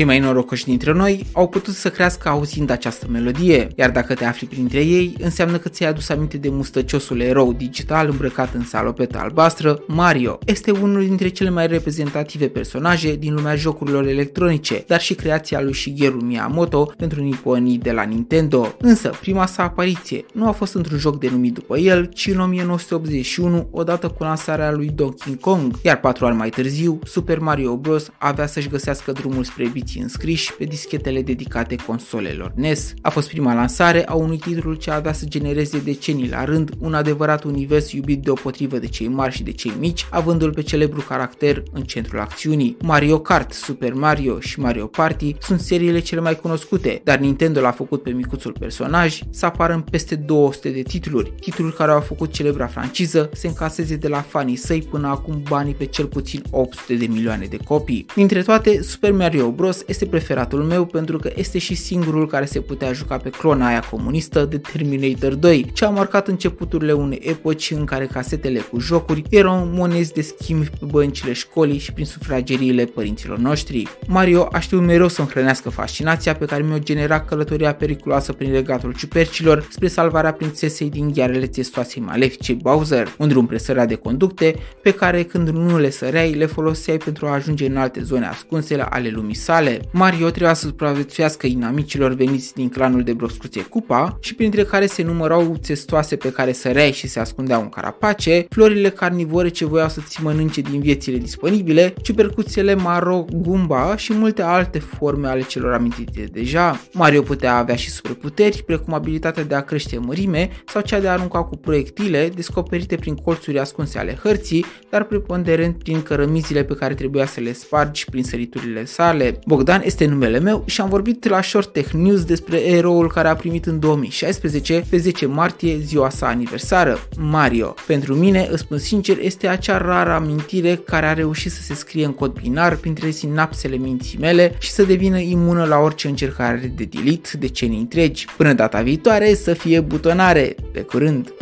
Cei mai norocoși dintre noi au putut să crească auzind această melodie, iar dacă te afli printre ei, înseamnă că ți-ai adus aminte de mustăciosul erou digital îmbrăcat în salopetă albastră, Mario. Este unul dintre cele mai reprezentative personaje din lumea jocurilor electronice, dar și creația lui Shigeru Miyamoto pentru niponii de la Nintendo. Însă, prima sa apariție nu a fost într-un joc denumit după el, ci în 1981, odată cu lansarea lui Donkey Kong, iar patru ani mai târziu, Super Mario Bros. avea să-și găsească drumul spre biții înscriși pe dischetele dedicate consolelor NES. A fost prima lansare a unui titlu ce avea să genereze decenii la rând un adevărat univers iubit deopotrivă de cei mari și de cei mici, avându-l pe celebru caracter în centrul acțiunii. Mario Kart, Super Mario și Mario Party sunt seriile cele mai cunoscute, dar Nintendo l-a făcut pe micuțul personaj să apară în peste 200 de titluri, titluri care au făcut celebra franciză să încaseze de la fanii săi până acum banii pe cel puțin 800 de milioane de copii. Dintre toate, Super Mario Bros. Este preferatul meu pentru că este și singurul care se putea juca pe clona aia comunistă de Terminator 2, ce a marcat începuturile unei epoci în care casetele cu jocuri erau monezi de schimb pe băncile școlii și prin sufrageriile părinților noștri. Mario a știut mereu să-mi hrănească fascinația pe care mi-o genera călătoria periculoasă prin regatul ciupercilor spre salvarea prințesei din ghearele testoasei malefice Bowser, un drum presărat de conducte pe care când nu le săreai le foloseai pentru a ajunge în alte zone ascunse ale lumii sale. Mario trebuia să supraviețuiască inamicilor veniți din clanul de broscuțe Cupa și printre care se numărau țestoase pe care săreai și se ascundeau în carapace, florile carnivore ce voiau să-ți mănânce din viețile disponibile, ciupercuțele Maro, Gumba și multe alte forme ale celor amintite deja. Mario putea avea și superputeri, precum abilitatea de a crește mărime sau cea de a arunca cu proiectile descoperite prin colțuri ascunse ale hărții, dar preponderent prin cărămizile pe care trebuia să le spargi prin săriturile sale. Bogdan este numele meu și am vorbit la Short Tech News despre eroul care a primit în 2016, pe 10 martie, ziua sa aniversară, Mario. Pentru mine, îți spun sincer, este acea rară amintire care a reușit să se scrie în cod binar printre sinapsele minții mele și să devină imună la orice încercare de delete decenii întregi. Până data viitoare, să fie butonare! Pe curând!